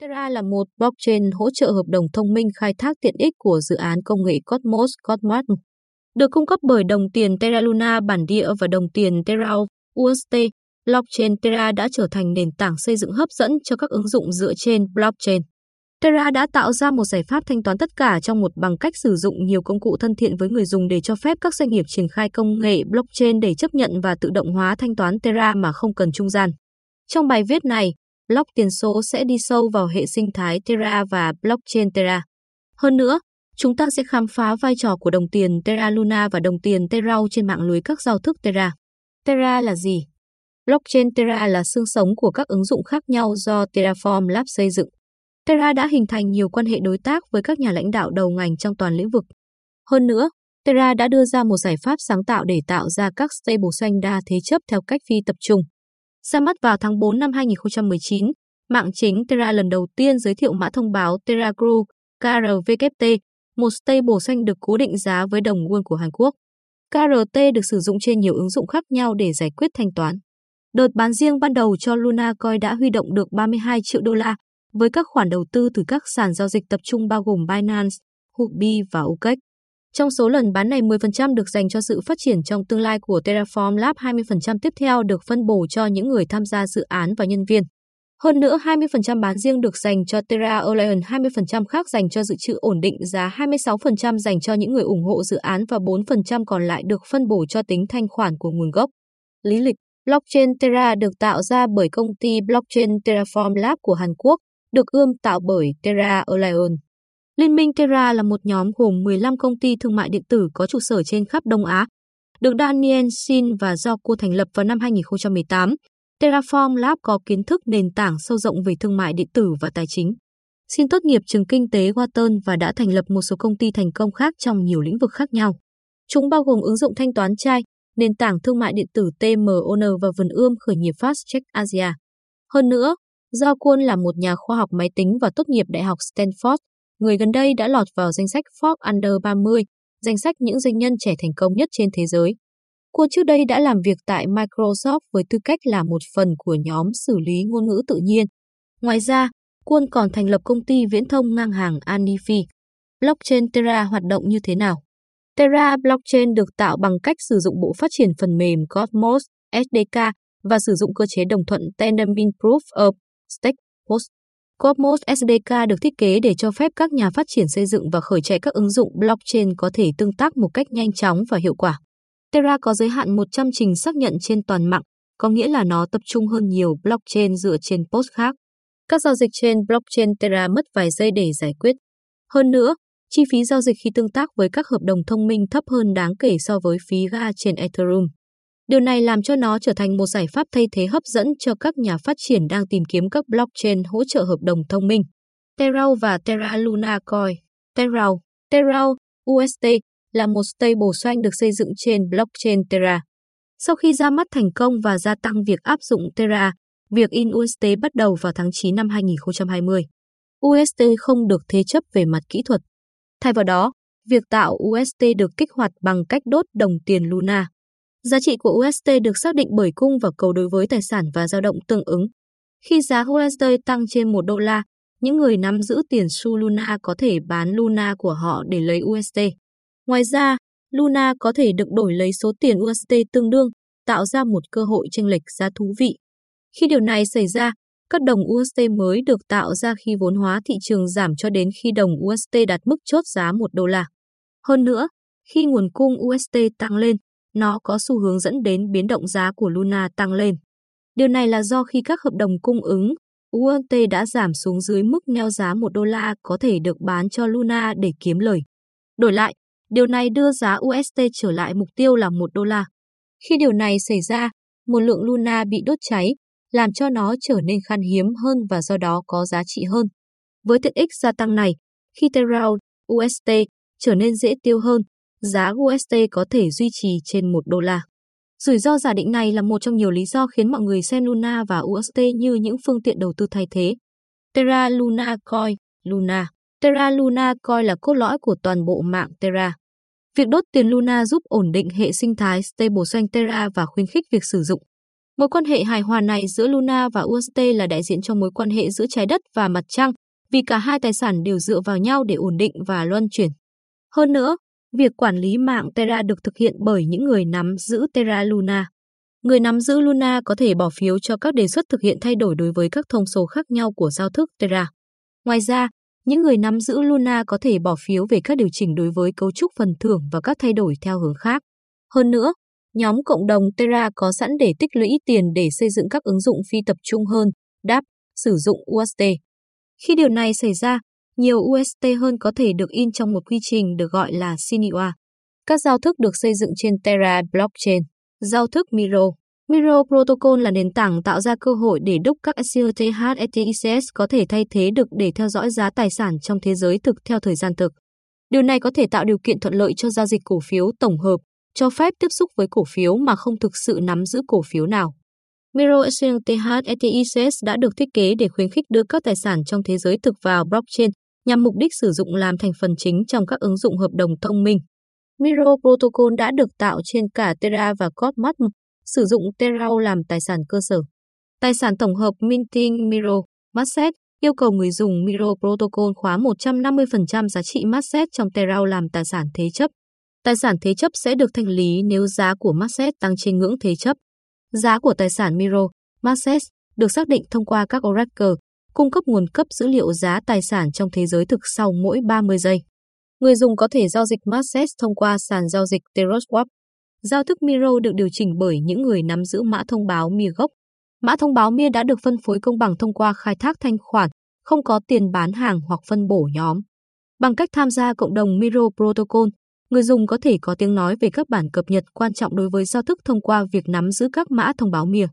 Terra là một blockchain hỗ trợ hợp đồng thông minh khai thác tiện ích của dự án công nghệ Cosmos Cosmos, được cung cấp bởi đồng tiền Terra Luna bản địa và đồng tiền Terra UST. Blockchain Terra đã trở thành nền tảng xây dựng hấp dẫn cho các ứng dụng dựa trên blockchain. Terra đã tạo ra một giải pháp thanh toán tất cả trong một bằng cách sử dụng nhiều công cụ thân thiện với người dùng để cho phép các doanh nghiệp triển khai công nghệ blockchain để chấp nhận và tự động hóa thanh toán Terra mà không cần trung gian. Trong bài viết này, block tiền số sẽ đi sâu vào hệ sinh thái Terra và blockchain Terra. Hơn nữa, chúng ta sẽ khám phá vai trò của đồng tiền Terra Luna và đồng tiền Terra trên mạng lưới các giao thức Terra. Terra là gì? Blockchain Terra là xương sống của các ứng dụng khác nhau do Terraform Lab xây dựng. Terra đã hình thành nhiều quan hệ đối tác với các nhà lãnh đạo đầu ngành trong toàn lĩnh vực. Hơn nữa, Terra đã đưa ra một giải pháp sáng tạo để tạo ra các stablecoin đa thế chấp theo cách phi tập trung. Ra mắt vào tháng 4 năm 2019, mạng chính Terra lần đầu tiên giới thiệu mã thông báo Terra Group KRVKT, một stablecoin được cố định giá với đồng won của Hàn Quốc. KRT được sử dụng trên nhiều ứng dụng khác nhau để giải quyết thanh toán. Đợt bán riêng ban đầu cho Luna Coin đã huy động được 32 triệu đô la, với các khoản đầu tư từ các sàn giao dịch tập trung bao gồm Binance, Huobi và OKEx. Trong số lần bán này, 10% được dành cho sự phát triển trong tương lai của Terraform Lab, 20% tiếp theo được phân bổ cho những người tham gia dự án và nhân viên. Hơn nữa, 20% bán riêng được dành cho Terra Alliance, 20% khác dành cho dự trữ ổn định giá, 26% dành cho những người ủng hộ dự án và 4% còn lại được phân bổ cho tính thanh khoản của nguồn gốc. Lý lịch Blockchain Terra được tạo ra bởi công ty Blockchain Terraform Lab của Hàn Quốc, được ươm tạo bởi Terra Alliance. Liên minh Terra là một nhóm gồm 15 công ty thương mại điện tử có trụ sở trên khắp Đông Á, được Daniel Sin và do cô thành lập vào năm 2018. Terraform Lab có kiến thức nền tảng sâu rộng về thương mại điện tử và tài chính. Xin tốt nghiệp trường kinh tế Wharton và đã thành lập một số công ty thành công khác trong nhiều lĩnh vực khác nhau. Chúng bao gồm ứng dụng thanh toán chai, nền tảng thương mại điện tử TMON và vườn ươm khởi nghiệp Fast Check Asia. Hơn nữa, Do Quân là một nhà khoa học máy tính và tốt nghiệp Đại học Stanford, người gần đây đã lọt vào danh sách Forbes Under 30, danh sách những doanh nhân trẻ thành công nhất trên thế giới. Quân trước đây đã làm việc tại Microsoft với tư cách là một phần của nhóm xử lý ngôn ngữ tự nhiên. Ngoài ra, Quân còn thành lập công ty viễn thông ngang hàng Anifi. Blockchain Terra hoạt động như thế nào? Terra Blockchain được tạo bằng cách sử dụng bộ phát triển phần mềm Cosmos SDK và sử dụng cơ chế đồng thuận Tendermint Proof of Stake Post. Cosmos SDK được thiết kế để cho phép các nhà phát triển xây dựng và khởi chạy các ứng dụng blockchain có thể tương tác một cách nhanh chóng và hiệu quả. Terra có giới hạn 100 trình xác nhận trên toàn mạng, có nghĩa là nó tập trung hơn nhiều blockchain dựa trên post khác. Các giao dịch trên blockchain Terra mất vài giây để giải quyết. Hơn nữa, chi phí giao dịch khi tương tác với các hợp đồng thông minh thấp hơn đáng kể so với phí ga trên Ethereum. Điều này làm cho nó trở thành một giải pháp thay thế hấp dẫn cho các nhà phát triển đang tìm kiếm các blockchain hỗ trợ hợp đồng thông minh. Terra và Terra Luna Coin Terra, Terra UST là một stablecoin được xây dựng trên blockchain Terra. Sau khi ra mắt thành công và gia tăng việc áp dụng Terra, việc in UST bắt đầu vào tháng 9 năm 2020. UST không được thế chấp về mặt kỹ thuật. Thay vào đó, việc tạo UST được kích hoạt bằng cách đốt đồng tiền Luna. Giá trị của USD được xác định bởi cung và cầu đối với tài sản và dao động tương ứng. Khi giá USD tăng trên 1 đô la, những người nắm giữ tiền xu Luna có thể bán Luna của họ để lấy USD. Ngoài ra, Luna có thể được đổi lấy số tiền USD tương đương, tạo ra một cơ hội chênh lệch giá thú vị. Khi điều này xảy ra, các đồng USD mới được tạo ra khi vốn hóa thị trường giảm cho đến khi đồng USD đạt mức chốt giá 1 đô la. Hơn nữa, khi nguồn cung USD tăng lên, nó có xu hướng dẫn đến biến động giá của Luna tăng lên. Điều này là do khi các hợp đồng cung ứng, UST đã giảm xuống dưới mức neo giá 1 đô la có thể được bán cho Luna để kiếm lời. Đổi lại, điều này đưa giá UST trở lại mục tiêu là 1 đô la. Khi điều này xảy ra, một lượng Luna bị đốt cháy, làm cho nó trở nên khan hiếm hơn và do đó có giá trị hơn. Với tiện ích gia tăng này, khi Terra UST trở nên dễ tiêu hơn, giá USD có thể duy trì trên 1 đô la. Rủi ro giả định này là một trong nhiều lý do khiến mọi người xem Luna và USD như những phương tiện đầu tư thay thế. Terra Luna Coin, Luna. Terra Luna Coin là cốt lõi của toàn bộ mạng Terra. Việc đốt tiền Luna giúp ổn định hệ sinh thái stablecoin Terra và khuyến khích việc sử dụng. Mối quan hệ hài hòa này giữa Luna và UST là đại diện cho mối quan hệ giữa trái đất và mặt trăng, vì cả hai tài sản đều dựa vào nhau để ổn định và luân chuyển. Hơn nữa, việc quản lý mạng Terra được thực hiện bởi những người nắm giữ Terra Luna. Người nắm giữ Luna có thể bỏ phiếu cho các đề xuất thực hiện thay đổi đối với các thông số khác nhau của giao thức Terra. Ngoài ra, những người nắm giữ Luna có thể bỏ phiếu về các điều chỉnh đối với cấu trúc phần thưởng và các thay đổi theo hướng khác. Hơn nữa, nhóm cộng đồng Terra có sẵn để tích lũy tiền để xây dựng các ứng dụng phi tập trung hơn, đáp, sử dụng UST. Khi điều này xảy ra, nhiều UST hơn có thể được in trong một quy trình được gọi là Sinewa. Các giao thức được xây dựng trên Terra blockchain. Giao thức Miro Miro Protocol là nền tảng tạo ra cơ hội để đúc các SCOTH ETICS có thể thay thế được để theo dõi giá tài sản trong thế giới thực theo thời gian thực. Điều này có thể tạo điều kiện thuận lợi cho giao dịch cổ phiếu tổng hợp, cho phép tiếp xúc với cổ phiếu mà không thực sự nắm giữ cổ phiếu nào. Miro SCOTH ETICS đã được thiết kế để khuyến khích đưa các tài sản trong thế giới thực vào blockchain nhằm mục đích sử dụng làm thành phần chính trong các ứng dụng hợp đồng thông minh. Miro Protocol đã được tạo trên cả Terra và Cosmos, sử dụng Terra làm tài sản cơ sở. Tài sản tổng hợp Minting Miro, Masset yêu cầu người dùng Miro Protocol khóa 150% giá trị Masset trong Terra làm tài sản thế chấp. Tài sản thế chấp sẽ được thanh lý nếu giá của Masset tăng trên ngưỡng thế chấp. Giá của tài sản Miro, Masset được xác định thông qua các Oracle, cung cấp nguồn cấp dữ liệu giá tài sản trong thế giới thực sau mỗi 30 giây. Người dùng có thể giao dịch Masses thông qua sàn giao dịch TerraSwap. Giao thức Miro được điều chỉnh bởi những người nắm giữ mã thông báo MIR gốc. Mã thông báo MIR đã được phân phối công bằng thông qua khai thác thanh khoản, không có tiền bán hàng hoặc phân bổ nhóm. Bằng cách tham gia cộng đồng Miro Protocol, người dùng có thể có tiếng nói về các bản cập nhật quan trọng đối với giao thức thông qua việc nắm giữ các mã thông báo MIR.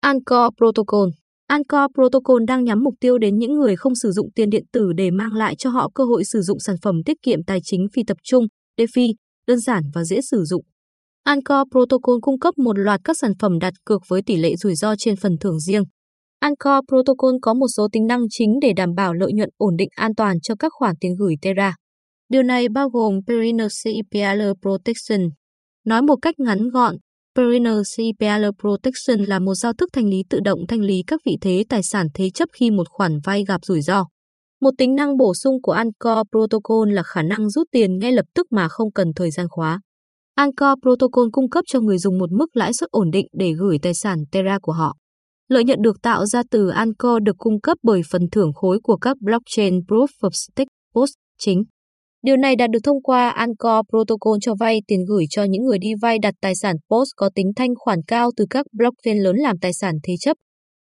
Anchor Protocol Ancore Protocol đang nhắm mục tiêu đến những người không sử dụng tiền điện tử để mang lại cho họ cơ hội sử dụng sản phẩm tiết kiệm tài chính phi tập trung, DeFi, đơn giản và dễ sử dụng. Ancore Protocol cung cấp một loạt các sản phẩm đặt cược với tỷ lệ rủi ro trên phần thưởng riêng. Ancore Protocol có một số tính năng chính để đảm bảo lợi nhuận ổn định an toàn cho các khoản tiền gửi Terra. Điều này bao gồm Perennial CPL Protection. Nói một cách ngắn gọn, Perennial CPL Protection là một giao thức thanh lý tự động thanh lý các vị thế tài sản thế chấp khi một khoản vay gặp rủi ro. Một tính năng bổ sung của Anchor Protocol là khả năng rút tiền ngay lập tức mà không cần thời gian khóa. Anchor Protocol cung cấp cho người dùng một mức lãi suất ổn định để gửi tài sản Terra của họ. Lợi nhuận được tạo ra từ Anchor được cung cấp bởi phần thưởng khối của các blockchain Proof of Stake Post chính. Điều này đạt được thông qua Anchor Protocol cho vay tiền gửi cho những người đi vay đặt tài sản POS có tính thanh khoản cao từ các blockchain lớn làm tài sản thế chấp.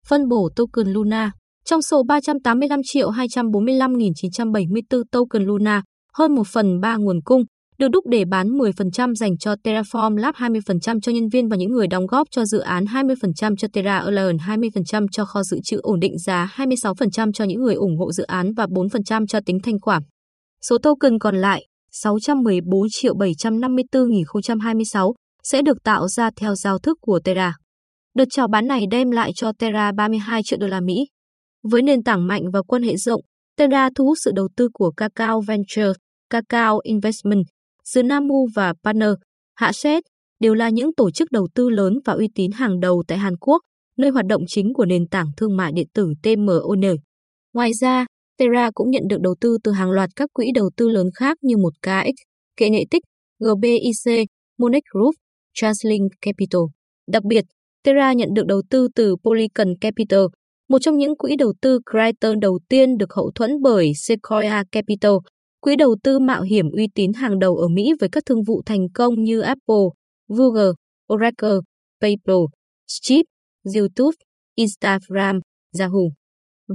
Phân bổ token Luna Trong số 385 triệu 245.974 token Luna, hơn 1 phần 3 nguồn cung, được đúc để bán 10% dành cho Terraform Lab 20% cho nhân viên và những người đóng góp cho dự án 20% cho Terra Alliance 20% cho kho dự trữ ổn định giá 26% cho những người ủng hộ dự án và 4% cho tính thanh khoản. Số token còn lại, 614 triệu 754.026, sẽ được tạo ra theo giao thức của Terra. Đợt chào bán này đem lại cho Terra 32 triệu đô la Mỹ. Với nền tảng mạnh và quan hệ rộng, Terra thu hút sự đầu tư của Kakao Venture, Kakao Investment, Snamu và Partner, Hạ đều là những tổ chức đầu tư lớn và uy tín hàng đầu tại Hàn Quốc, nơi hoạt động chính của nền tảng thương mại điện tử TMON. Ngoài ra, Terra cũng nhận được đầu tư từ hàng loạt các quỹ đầu tư lớn khác như 1KX, Kệ Nghệ Tích, GBIC, Monex Group, Translink Capital. Đặc biệt, Terra nhận được đầu tư từ Polygon Capital, một trong những quỹ đầu tư Crichton đầu tiên được hậu thuẫn bởi Sequoia Capital, quỹ đầu tư mạo hiểm uy tín hàng đầu ở Mỹ với các thương vụ thành công như Apple, Google, Oracle, PayPal, Stripe, YouTube, Instagram, Yahoo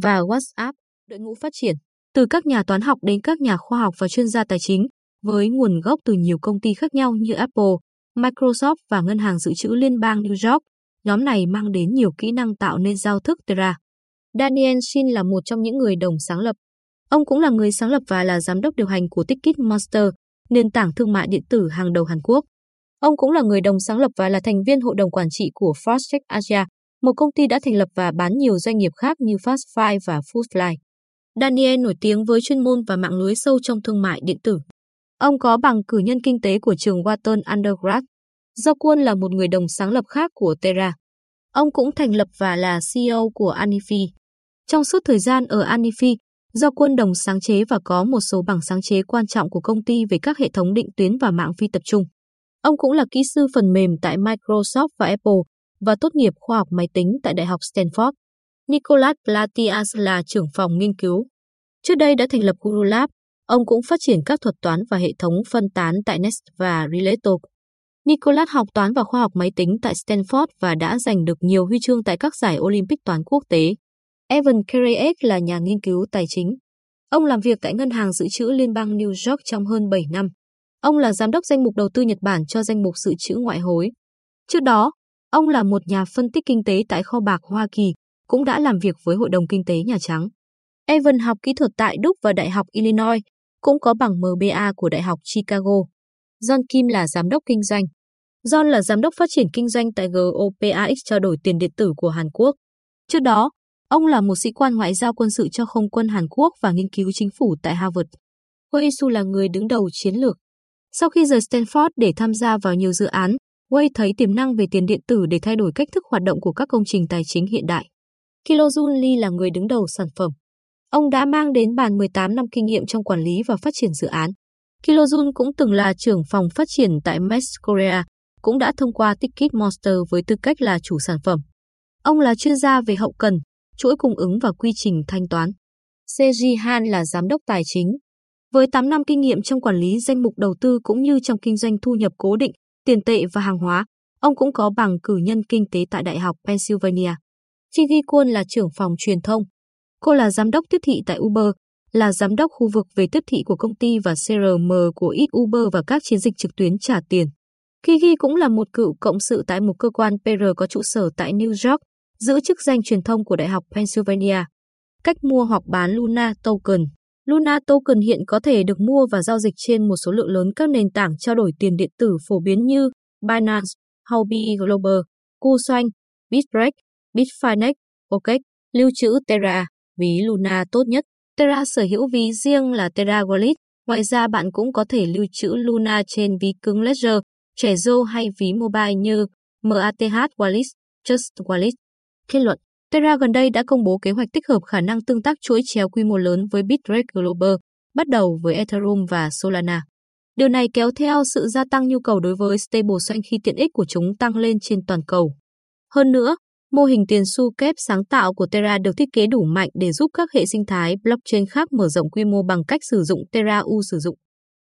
và WhatsApp đội ngũ phát triển, từ các nhà toán học đến các nhà khoa học và chuyên gia tài chính, với nguồn gốc từ nhiều công ty khác nhau như Apple, Microsoft và Ngân hàng Dự trữ Liên bang New York. Nhóm này mang đến nhiều kỹ năng tạo nên giao thức Terra. Daniel Shin là một trong những người đồng sáng lập. Ông cũng là người sáng lập và là giám đốc điều hành của Ticket Monster, nền tảng thương mại điện tử hàng đầu Hàn Quốc. Ông cũng là người đồng sáng lập và là thành viên hội đồng quản trị của FastCheck Asia, một công ty đã thành lập và bán nhiều doanh nghiệp khác như fast five và Foodfly. Daniel nổi tiếng với chuyên môn và mạng lưới sâu trong thương mại điện tử. Ông có bằng cử nhân kinh tế của trường Wharton Undergrad. Do Quân là một người đồng sáng lập khác của Terra. Ông cũng thành lập và là CEO của Anifi. Trong suốt thời gian ở Anifi, do quân đồng sáng chế và có một số bằng sáng chế quan trọng của công ty về các hệ thống định tuyến và mạng phi tập trung. Ông cũng là kỹ sư phần mềm tại Microsoft và Apple và tốt nghiệp khoa học máy tính tại Đại học Stanford. Nicolas Platias là trưởng phòng nghiên cứu. Trước đây đã thành lập Guru Lab, ông cũng phát triển các thuật toán và hệ thống phân tán tại Nest và Relato. Nicolas học toán và khoa học máy tính tại Stanford và đã giành được nhiều huy chương tại các giải Olympic toán quốc tế. Evan Kerayek là nhà nghiên cứu tài chính. Ông làm việc tại Ngân hàng Dự trữ Liên bang New York trong hơn 7 năm. Ông là giám đốc danh mục đầu tư Nhật Bản cho danh mục dự trữ ngoại hối. Trước đó, ông là một nhà phân tích kinh tế tại kho bạc Hoa Kỳ, cũng đã làm việc với Hội đồng Kinh tế Nhà Trắng. Evan học kỹ thuật tại Đức và Đại học Illinois, cũng có bằng MBA của Đại học Chicago. John Kim là giám đốc kinh doanh. John là giám đốc phát triển kinh doanh tại GOPAX trao đổi tiền điện tử của Hàn Quốc. Trước đó, ông là một sĩ quan ngoại giao quân sự cho không quân Hàn Quốc và nghiên cứu chính phủ tại Harvard. Wei Su là người đứng đầu chiến lược. Sau khi rời Stanford để tham gia vào nhiều dự án, Wei thấy tiềm năng về tiền điện tử để thay đổi cách thức hoạt động của các công trình tài chính hiện đại. Kilojun Lee là người đứng đầu sản phẩm. Ông đã mang đến bàn 18 năm kinh nghiệm trong quản lý và phát triển dự án. Kilojun cũng từng là trưởng phòng phát triển tại Max Korea, cũng đã thông qua Ticket Monster với tư cách là chủ sản phẩm. Ông là chuyên gia về hậu cần, chuỗi cung ứng và quy trình thanh toán. Seji Han là giám đốc tài chính. Với 8 năm kinh nghiệm trong quản lý danh mục đầu tư cũng như trong kinh doanh thu nhập cố định, tiền tệ và hàng hóa, ông cũng có bằng cử nhân kinh tế tại Đại học Pennsylvania. Chi Ghi Quân là trưởng phòng truyền thông. Cô là giám đốc tiếp thị tại Uber, là giám đốc khu vực về tiếp thị của công ty và CRM của ít Uber và các chiến dịch trực tuyến trả tiền. Kiki cũng là một cựu cộng sự tại một cơ quan PR có trụ sở tại New York, giữ chức danh truyền thông của Đại học Pennsylvania. Cách mua hoặc bán Luna Token Luna Token hiện có thể được mua và giao dịch trên một số lượng lớn các nền tảng trao đổi tiền điện tử phổ biến như Binance, Huobi Global, KuCoin, Bitbreak, Bitfinex, OKEx, lưu trữ Terra, ví Luna tốt nhất. Terra sở hữu ví riêng là Terra Wallet. Ngoài ra bạn cũng có thể lưu trữ Luna trên ví cứng Ledger, Trezor hay ví mobile như MATH Wallet, Just Wallet. Kết luận Terra gần đây đã công bố kế hoạch tích hợp khả năng tương tác chuỗi chéo quy mô lớn với Bitrate Global, bắt đầu với Ethereum và Solana. Điều này kéo theo sự gia tăng nhu cầu đối với stablecoin khi tiện ích của chúng tăng lên trên toàn cầu. Hơn nữa, mô hình tiền xu kép sáng tạo của Terra được thiết kế đủ mạnh để giúp các hệ sinh thái blockchain khác mở rộng quy mô bằng cách sử dụng Terra U sử dụng.